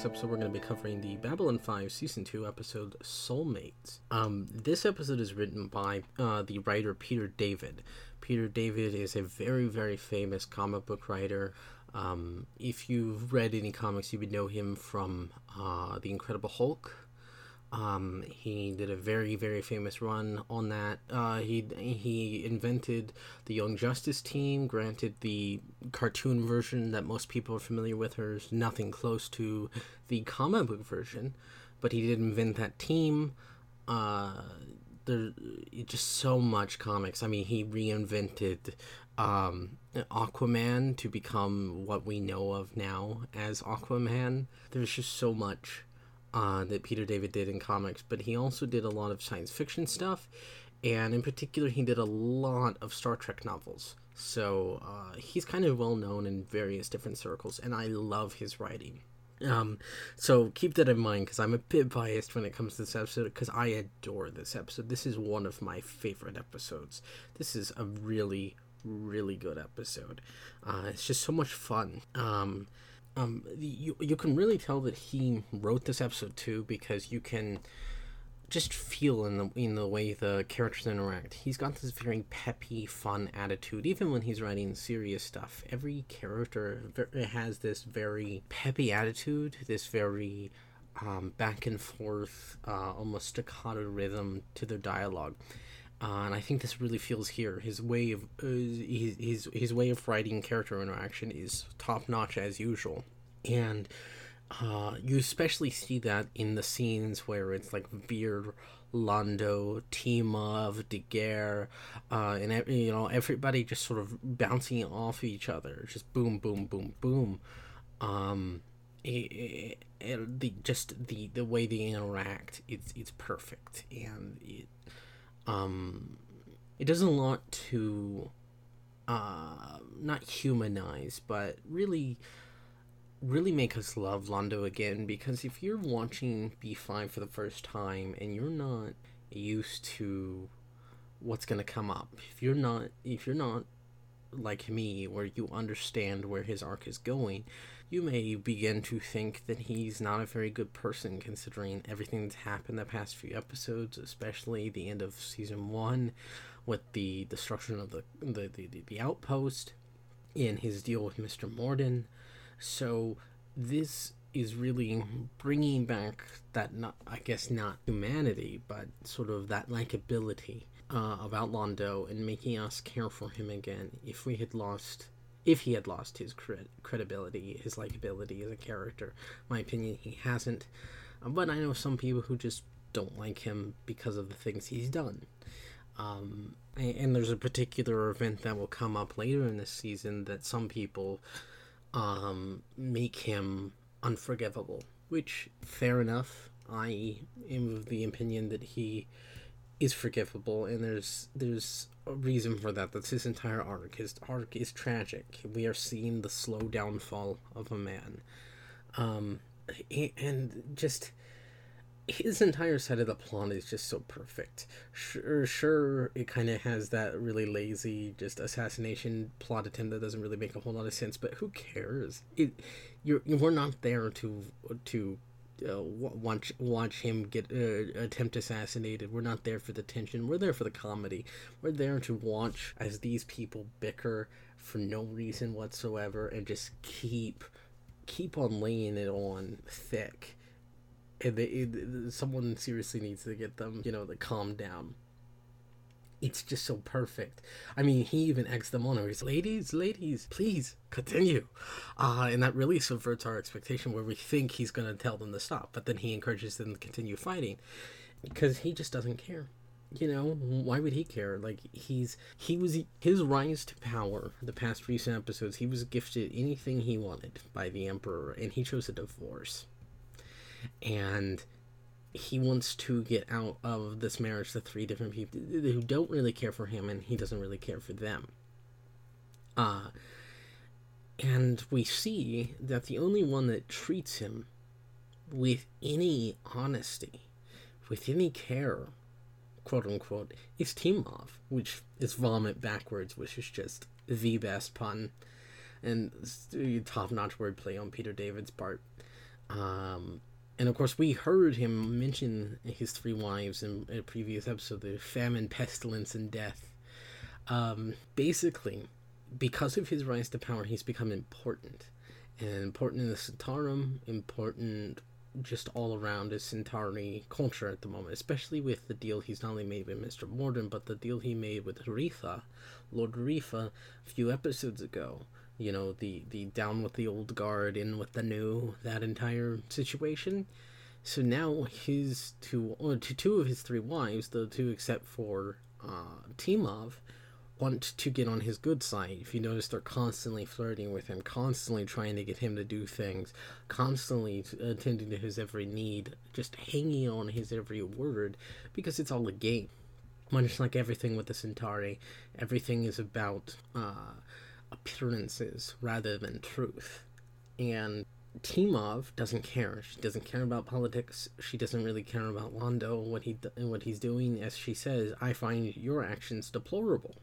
this episode, we're going to be covering the Babylon 5 Season 2 episode Soulmates. Um, this episode is written by uh, the writer Peter David. Peter David is a very, very famous comic book writer. Um, if you've read any comics, you would know him from uh, The Incredible Hulk. Um, he did a very, very famous run on that. Uh, he he invented the Young Justice team. Granted, the cartoon version that most people are familiar with is nothing close to the comic book version, but he did invent that team. Uh, there just so much comics. I mean, he reinvented um, Aquaman to become what we know of now as Aquaman. There's just so much uh, that Peter David did in comics, but he also did a lot of science fiction stuff, and in particular, he did a lot of Star Trek novels. So uh, he's kind of well known in various different circles, and I love his writing. Um, so keep that in mind because I'm a bit biased when it comes to this episode because I adore this episode. This is one of my favorite episodes. This is a really, really good episode. Uh, it's just so much fun. Um, um, you you can really tell that he wrote this episode too because you can just feel in the in the way the characters interact. He's got this very peppy, fun attitude, even when he's writing serious stuff. Every character has this very peppy attitude, this very um, back and forth, uh, almost staccato rhythm to their dialogue. Uh, and I think this really feels here. His way of uh, his, his his way of writing character interaction is top notch as usual, and uh, you especially see that in the scenes where it's like Vir, Londo, Tima, Daggair, uh, and you know everybody just sort of bouncing off each other, just boom, boom, boom, boom. Um, it, it, the just the the way they interact, it's it's perfect, and it um, it does a lot to uh, not humanize, but really, really make us love Londo again. Because if you're watching B5 for the first time and you're not used to what's gonna come up, if you're not, if you're not like me, where you understand where his arc is going, you may begin to think that he's not a very good person considering everything that's happened the past few episodes, especially the end of season one with the destruction of the the, the, the outpost and his deal with Mr. Morden. So this is really bringing back that not I guess not humanity, but sort of that likability uh, of Outlander and making us care for him again. If we had lost if he had lost his cred- credibility, his likability as a character. My opinion, he hasn't. But I know some people who just don't like him because of the things he's done. Um, and, and, there's a particular event that will come up later in this season that some people um, make him unforgivable, which, fair enough. I am of the opinion that he is forgivable, and there's there's a reason for that. That's his entire arc. His arc is tragic. We are seeing the slow downfall of a man, um, and just his entire side of the plot is just so perfect. Sure, sure, it kind of has that really lazy, just assassination plot attempt that doesn't really make a whole lot of sense. But who cares? It, you're we're not there to to uh, watch watch him get uh, attempt assassinated. We're not there for the tension. We're there for the comedy. We're there to watch as these people bicker for no reason whatsoever and just keep keep on laying it on thick. And they, it, someone seriously needs to get them, you know, to calm down it's just so perfect. I mean, he even eggs them on. He's, ladies, ladies, please continue. Uh, and that really subverts our expectation where we think he's going to tell them to stop, but then he encourages them to continue fighting because he just doesn't care. You know, why would he care? Like, he's, he was, his rise to power, the past recent episodes, he was gifted anything he wanted by the Emperor, and he chose a divorce. And he wants to get out of this marriage to three different people who don't really care for him and he doesn't really care for them. Uh, and we see that the only one that treats him with any honesty, with any care, quote unquote, is Timov, which is vomit backwards, which is just the best pun. and top notch wordplay on Peter David's part. Um, and of course, we heard him mention his three wives in a previous episode the famine, pestilence, and death. Um, basically, because of his rise to power, he's become important. And important in the Centaurum, important just all around his Centauri culture at the moment, especially with the deal he's not only made with Mr. Morden, but the deal he made with Refa, Lord Refa, a few episodes ago. You know, the, the down with the old guard, in with the new, that entire situation. So now his two, or to two of his three wives, the two except for uh, Timov, want to get on his good side. If you notice, they're constantly flirting with him, constantly trying to get him to do things, constantly attending to his every need, just hanging on his every word, because it's all a game. Much like everything with the Centauri, everything is about uh, appearances rather than truth. And Timov doesn't care. She doesn't care about politics. She doesn't really care about Londo what he what he's doing. As she says, I find your actions deplorable.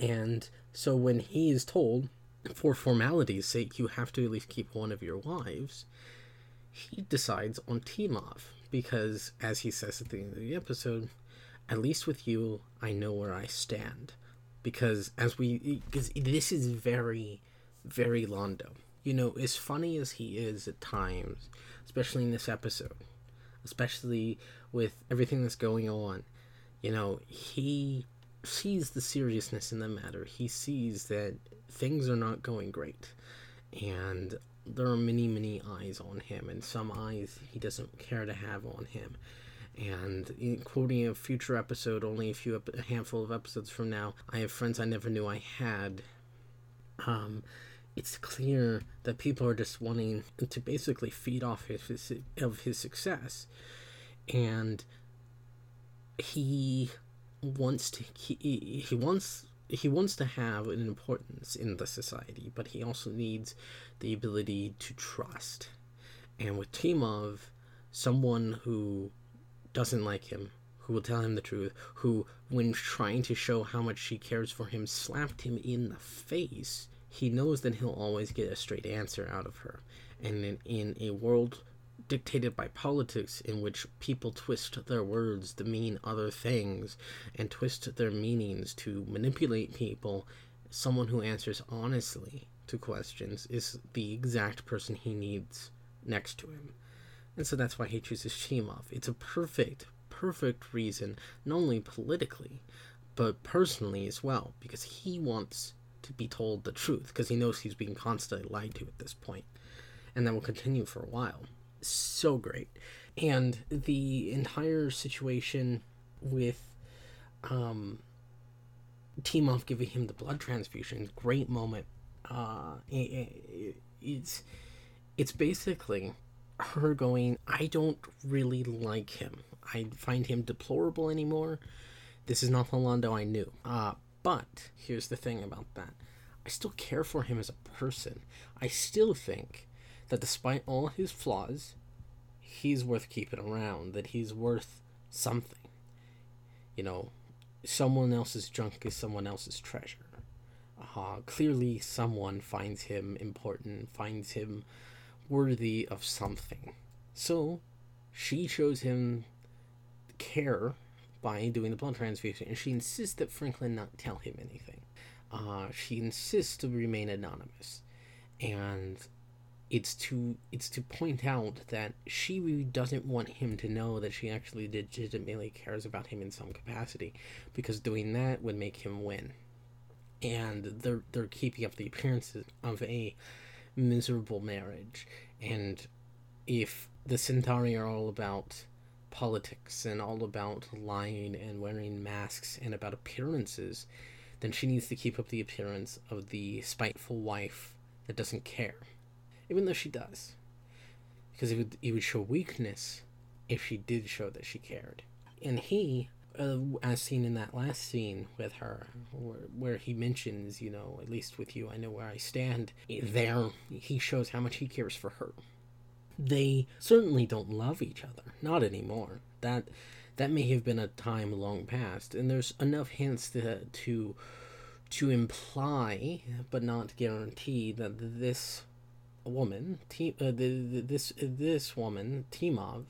And so when he is told, for formality's sake, you have to at least keep one of your wives, he decides on Timov. Because, as he says at the end of the episode, at least with you, I know where I stand. Because as we, because this is very, very Londo. You know, as funny as he is at times, especially in this episode, especially with everything that's going on, you know, he sees the seriousness in the matter. He sees that things are not going great. And there are many, many eyes on him, and some eyes he doesn't care to have on him. And quoting a future episode, only a few, a handful of episodes from now, I have friends I never knew I had. Um, it's clear that people are just wanting to basically feed off his, his of his success, and he wants to he, he wants he wants to have an importance in the society, but he also needs the ability to trust. And with Timov, someone who doesn't like him, who will tell him the truth, who, when trying to show how much she cares for him, slapped him in the face, he knows that he'll always get a straight answer out of her. And in, in a world dictated by politics in which people twist their words to mean other things and twist their meanings to manipulate people, someone who answers honestly to questions is the exact person he needs next to him. And so that's why he chooses Timov. It's a perfect, perfect reason, not only politically, but personally as well, because he wants to be told the truth, because he knows he's being constantly lied to at this point. And that will continue for a while so great. And the entire situation with um, Timov giving him the blood transfusion, great moment. Uh, it, it, it's it's basically her going, I don't really like him. I find him deplorable anymore. This is not the Londo I knew. Uh, but here's the thing about that. I still care for him as a person. I still think that despite all his flaws, he's worth keeping around, that he's worth something. You know, someone else's junk is someone else's treasure. Uh, clearly, someone finds him important, finds him worthy of something. So, she shows him care by doing the blood transfusion, and she insists that Franklin not tell him anything. Uh, she insists to remain anonymous, and it's to it's to point out that she doesn't want him to know that she actually legitimately cares about him in some capacity because doing that would make him win and they're they're keeping up the appearances of a miserable marriage and if the centauri are all about politics and all about lying and wearing masks and about appearances then she needs to keep up the appearance of the spiteful wife that doesn't care even though she does, because it would it would show weakness if she did show that she cared. And he, uh, as seen in that last scene with her, where, where he mentions, you know, at least with you, I know where I stand. There, he shows how much he cares for her. They certainly don't love each other, not anymore. That that may have been a time long past, and there's enough hints to to to imply but not guarantee that this woman, uh, the, the, this this woman, Timov,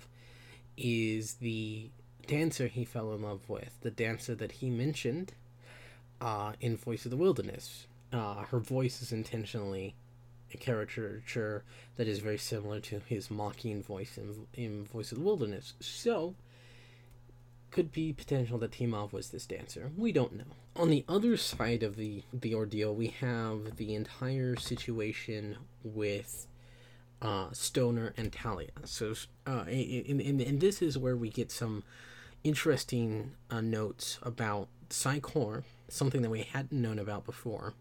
is the dancer he fell in love with, the dancer that he mentioned uh, in Voice of the Wilderness. Uh, her voice is intentionally a caricature that is very similar to his mocking voice in, in Voice of the Wilderness. So, could be potential that Timov was this dancer. We don't know. On the other side of the, the ordeal, we have the entire situation with uh, Stoner and Talia. So, uh, and, and, and this is where we get some interesting uh, notes about Psi-Corps, something that we hadn't known about before.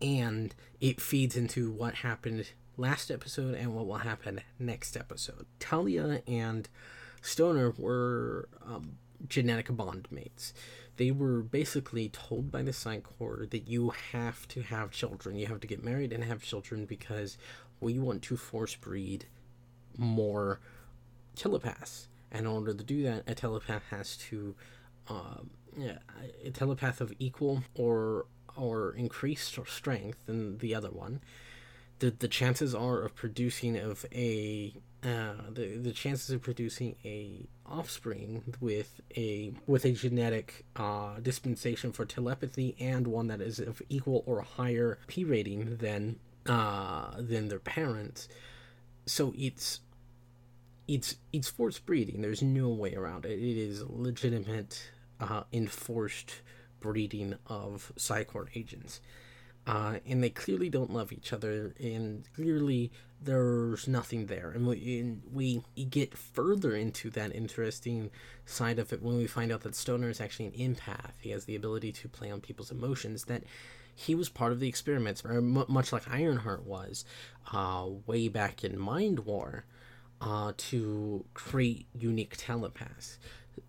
And it feeds into what happened last episode and what will happen next episode. Talia and Stoner were um, genetic bond mates. They were basically told by the Psi-Corps that you have to have children. You have to get married and have children because we want to force breed more telepaths. And in order to do that, a telepath has to, um, yeah, a telepath of equal or or increased strength than the other one. The the chances are of producing of a uh, the the chances of producing a offspring with a with a genetic uh, dispensation for telepathy and one that is of equal or higher P rating than uh, than their parents. So it's it's it's forced breeding. There's no way around it. It is legitimate uh, enforced breeding of Psi-Corps agents. Uh, and they clearly don't love each other, and clearly there's nothing there. And we, and we get further into that interesting side of it when we find out that Stoner is actually an empath. He has the ability to play on people's emotions. That he was part of the experiments, very much like Ironheart was, uh, way back in Mind War, uh, to create unique telepaths.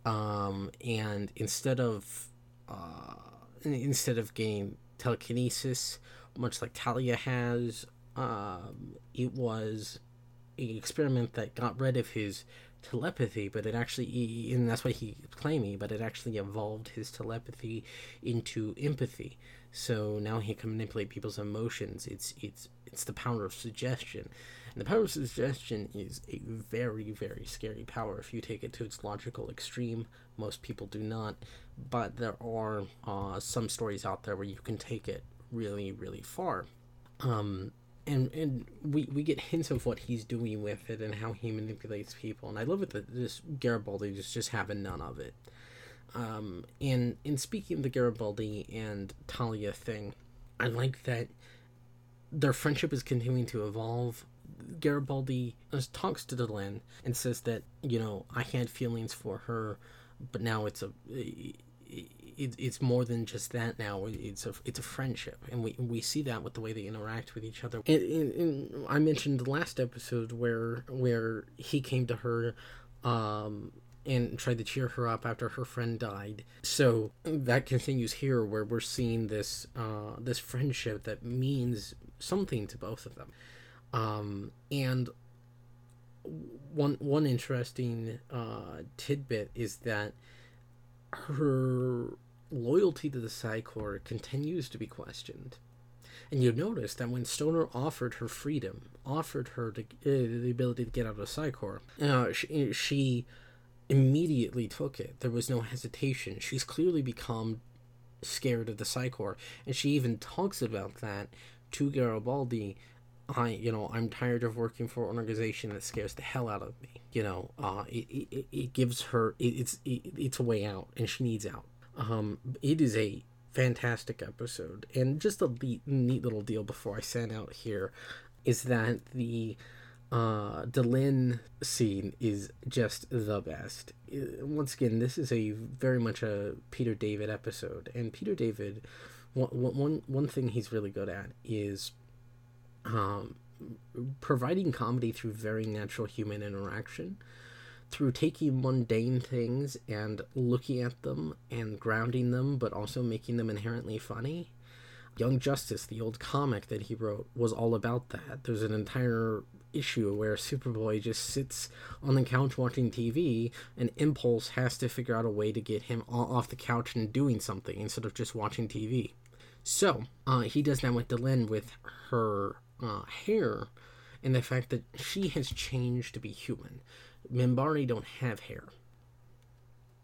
Um, and instead of uh, instead of getting telekinesis, much like Talia has, um, it was an experiment that got rid of his telepathy, but it actually, and that's what he claiming, but it actually evolved his telepathy into empathy. So now he can manipulate people's emotions. It's it's it's the power of suggestion. And the power of suggestion is a very, very scary power if you take it to its logical extreme. Most people do not, but there are uh, some stories out there where you can take it really, really far. Um, and and we, we get hints of what he's doing with it and how he manipulates people. And I love it that this Garibaldi is just having none of it. Um, and in speaking of the Garibaldi and Talia thing, I like that their friendship is continuing to evolve. Garibaldi talks to Delenn and says that you know I had feelings for her, but now it's a it, it's more than just that now. It's a it's a friendship, and we we see that with the way they interact with each other. And, and, and I mentioned the last episode where where he came to her, um, and tried to cheer her up after her friend died. So that continues here, where we're seeing this uh, this friendship that means something to both of them. Um, and one one interesting uh, tidbit is that her loyalty to the Psi-Corps continues to be questioned. And you notice that when Stoner offered her freedom, offered her to, uh, the ability to get out of Psi-Corps, uh, she, she immediately took it. There was no hesitation. She's clearly become scared of the Psi-Corps, and she even talks about that to Garibaldi. I, you know, I'm tired of working for an organization that scares the hell out of me. You know, uh, it, it, it gives her, it, it's, it, it's a way out, and she needs out. Um, it is a fantastic episode, and just a neat, neat little deal before I send out here is that the uh Delenn scene is just the best. Once again, this is a very much a Peter David episode, and Peter David, one one one thing he's really good at is um providing comedy through very natural human interaction through taking mundane things and looking at them and grounding them, but also making them inherently funny. Young Justice, the old comic that he wrote, was all about that. There's an entire issue where Superboy just sits on the couch watching TV, and Impulse has to figure out a way to get him off the couch and doing something instead of just watching TV. So uh, he does that with Delenn with her uh, hair and the fact that she has changed to be human. Minbari don't have hair.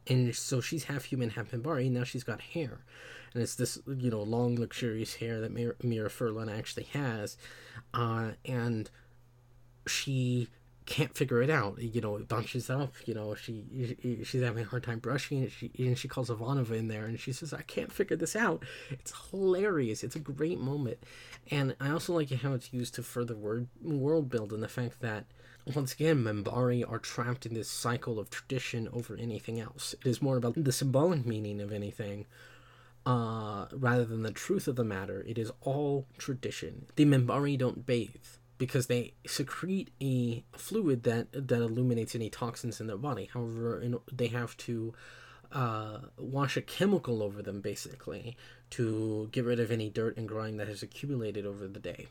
And so she's half human, half Minbari. Now she's got hair. And it's this, you know, long, luxurious hair that Mira, Mira Furlan actually has. Uh, and she can't figure it out. You know, it bunches up. You know, she she's having a hard time brushing it. She and she calls Ivanova in there, and she says, "I can't figure this out." It's hilarious. It's a great moment, and I also like how it's used to further word world build and the fact that once again, Minbari are trapped in this cycle of tradition over anything else. It is more about the symbolic meaning of anything. Uh, rather than the truth of the matter, it is all tradition. The Minbari don't bathe because they secrete a fluid that that illuminates any toxins in their body. However, in, they have to uh, wash a chemical over them basically to get rid of any dirt and grime that has accumulated over the day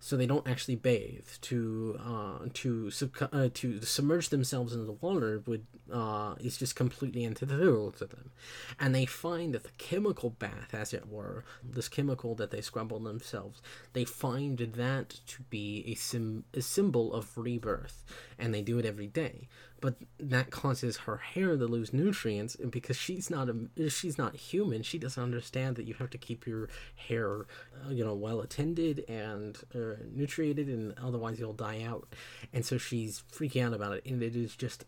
so they don't actually bathe. To uh, to sub- uh, to submerge themselves in the water would uh, is just completely antithetical to them, and they find that the chemical bath, as it were, this chemical that they scrub on themselves, they find that to be a sim- a symbol of rebirth, and they do it every day but that causes her hair to lose nutrients and because she's not a she's not human she doesn't understand that you have to keep your hair uh, you know well attended and uh, nutriated and otherwise you'll die out. And so she's freaking out about it and it is just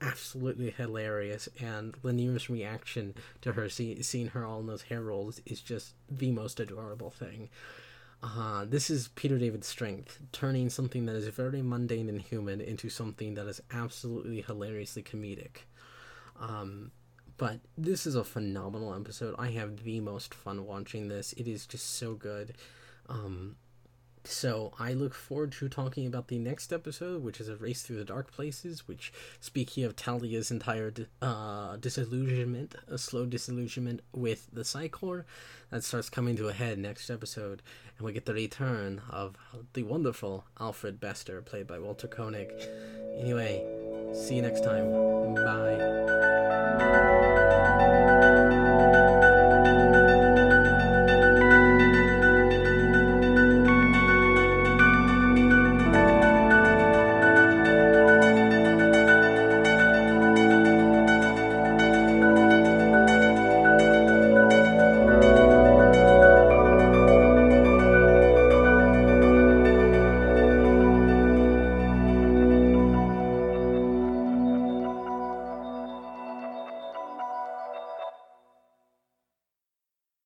absolutely hilarious. And Lennier's reaction to her see, seeing her all in those hair rolls is just the most adorable thing uh, this is Peter David's strength, turning something that is very mundane and human into something that is absolutely hilariously comedic. Um, but this is a phenomenal episode. I have the most fun watching this. It is just so good. Um, so I look forward to talking about the next episode, which is a race through the dark places. Which, speaking of Talia's entire uh, disillusionment, a slow disillusionment with the Psi-Corps, that starts coming to a head next episode, and we get the return of the wonderful Alfred Bester, played by Walter Koenig. Anyway, see you next time. Bye.